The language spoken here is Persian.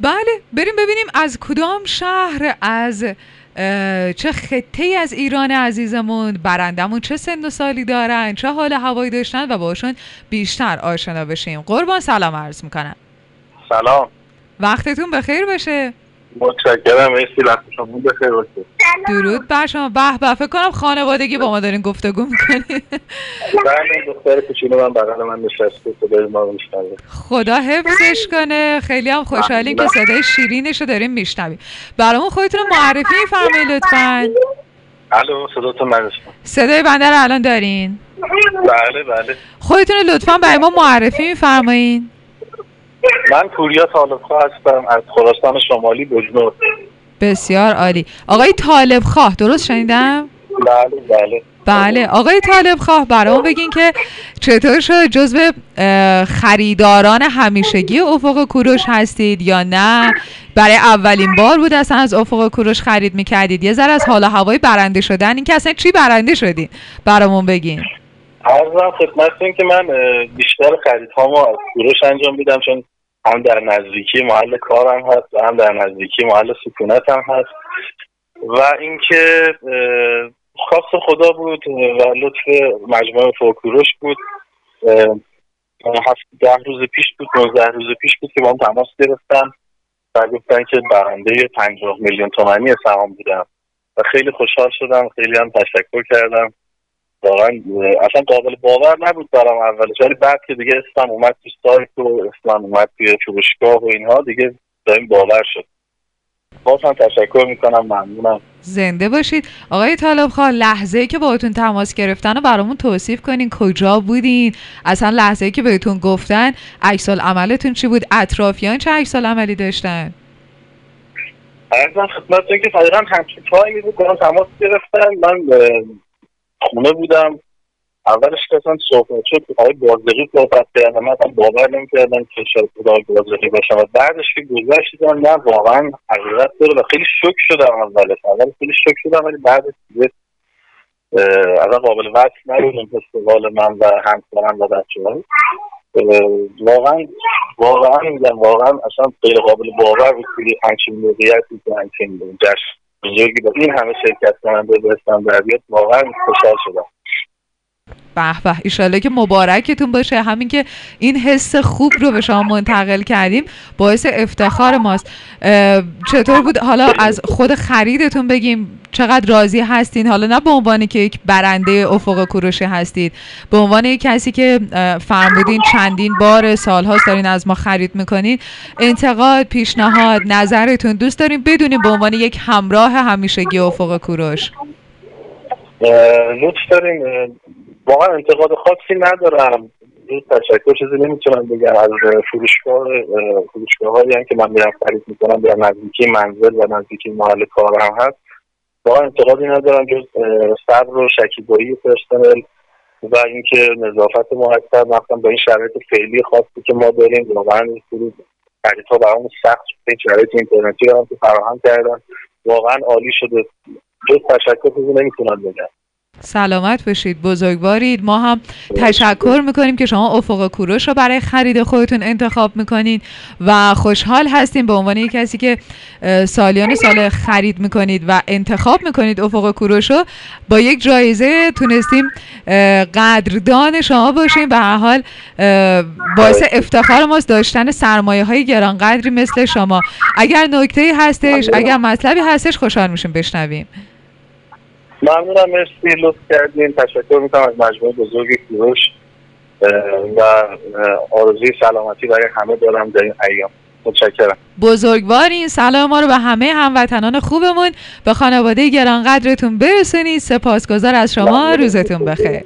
بله بریم ببینیم از کدام شهر از چه خطه از ایران عزیزمون برندمون چه سن و سالی دارن چه حال هوایی داشتن و باشون بیشتر آشنا بشیم. قربان سلام عرض می‌کنم. سلام. وقتتون بخیر باشه. متشکرم مرسی وقت شما بخیر باشه. درود بر شما. به به فکر کنم خانوادگی با ما دارین گفتگو می‌کنین. بله دختر کوچولو من بغل من نشسته صدای ما رو میشنوه. خدا حفظش کنه. خیلی هم خوشحالیم که صدای شیرینش رو داریم میشنویم. برامون خودتون رو معرفی میفرمایید لطفا. الو صداتون من صدای بنده رو الان دارین؟ بله بله. خودتون لطفا برای ما معرفی میفرمایین. من پوریا طالبخواه هستم از خراسان شمالی بجنور بسیار عالی. آقای طالب خواه درست شنیدم؟ بله بله. بله. آقای طالب خواه برام بگین که چطور شد؟ جزو خریداران همیشگی افق کوروش هستید یا نه؟ برای اولین بار بود اصلا از افق کوروش خرید می‌کردید. یه ذره از حال هوای برنده شدن. این که اصلا چی برنده شدین؟ برامون بگین. عرضم خدمتتون که من بیشتر خریدهامو از کوروش انجام میدم چون هم در نزدیکی محل کارم هست و هم در نزدیکی محل سکونت هم هست. و اینکه خواست خدا بود و لطف مجموعه فوکوروش بود. هفت ده روز پیش بود 19 روز پیش بود که با هم تماس گرفتم و گفتن که برنده پنجاه میلیون تومنی سهام بودم. و خیلی خوشحال شدم خیلی هم تشکر کردم. واقعا اصلا قابل باور نبود برام اولش. ولی بعد که دیگه اسمم اومد تو سایت و اسمم اومد توی فروشگاه و اینها دیگه داریم باور شد. باز هم تشکر می‌کنم. ممنونم. زنده باشید. آقای طالب خواه لحظه ای که باهاتون تماس گرفتن و برامون توصیف کنین کجا بودین؟ اصلا لحظه ای که بهتون گفتن عکس عملتون چی بود؟ اطرافیان چه عکس عملی داشتن؟ ارزم خدمتتون که دقیقا همچین تایمی بود. تماس گرفتن. من خونه بودم. اولش که اصلا صحبت شد آقای بازدقی صحبت کردم من اصلا باور نمی‌کردم که شاید خدا بازدقی باشم و بعدش که گذشت دیدم نه واقعا حقیقت داره و خیلی شک شدم اولش. اول خیلی شک شدم ولی بعدش دیگه اصلا قابل وصف نبود اون فستیوال من و همسرم و بچه واقعا واقعا میگم واقعا اصلا غیر قابل باور بود که همچین موقعیتی که همچین جشن بزرگی با این همه شرکت کننده به اسم در بیاد واقعا خوشحال شدم. به به ایشالله که مبارکتون باشه. همین که این حس خوب رو به شما منتقل کردیم باعث افتخار ماست. چطور بود؟ حالا از خود خریدتون بگیم. چقدر راضی هستین؟ حالا نه به عنوان که یک برنده افق کوروشی هستید به عنوان یک کسی که فرمودین چندین بار سالهاست دارین از ما خرید می‌کنین انتقاد پیشنهاد نظرتون دوست داریم بدونیم به عنوان یک همراه همیشگی افق کوروش؟ لطف داریم واقعا انتقاد خاصی ندارم. این تشکر چیزی نمی‌تونم بگم. از فروشگاه فروشگاه هایی که من میرم خرید می‌کنم در نزدیکی منزل و نزدیکی محل کارم هست. واقعا انتقادی ندارم جز صبر و شکیبایی پرسنل و اینکه نظافت محکم مثلا با این شرایط فعلی خاصی که ما داریم واقعا این فرود خریدها برامون سخت این شرایط اینترنتی رو هم فراهم کردن. واقعا عالی شده. جز تشکر چیزی نمی‌تونم بگم. سلامت باشید بزرگوارید. ما هم تشکر می‌کنیم که شما افق کوروش رو برای خرید خودتون انتخاب می‌کنید و خوشحال هستیم به عنوان یک کسی که سالیان سال خرید می‌کنید و انتخاب می‌کنید افق کوروش رو. با یک جایزه تونستیم قدردان شما باشیم. به هر حال باعث افتخار ماست داشتن سرمایه های گرانقدری مثل شما. اگر نکته هستش اگر مطلبی هستش خوشحال میشیم بشنویم. ممنونم مرسی. لطف کردین. تشکر می‌کنم از مجموعه بزرگ کوروش و آرزوی سلامتی برای همه دارم در این ایام. متشکرم. بزرگوارین. سلام ما رو به همه هموطنان خوبمون. به خانواده گرانقدرتون برسونید. سپاسگزار از شما. روزتون بخیر.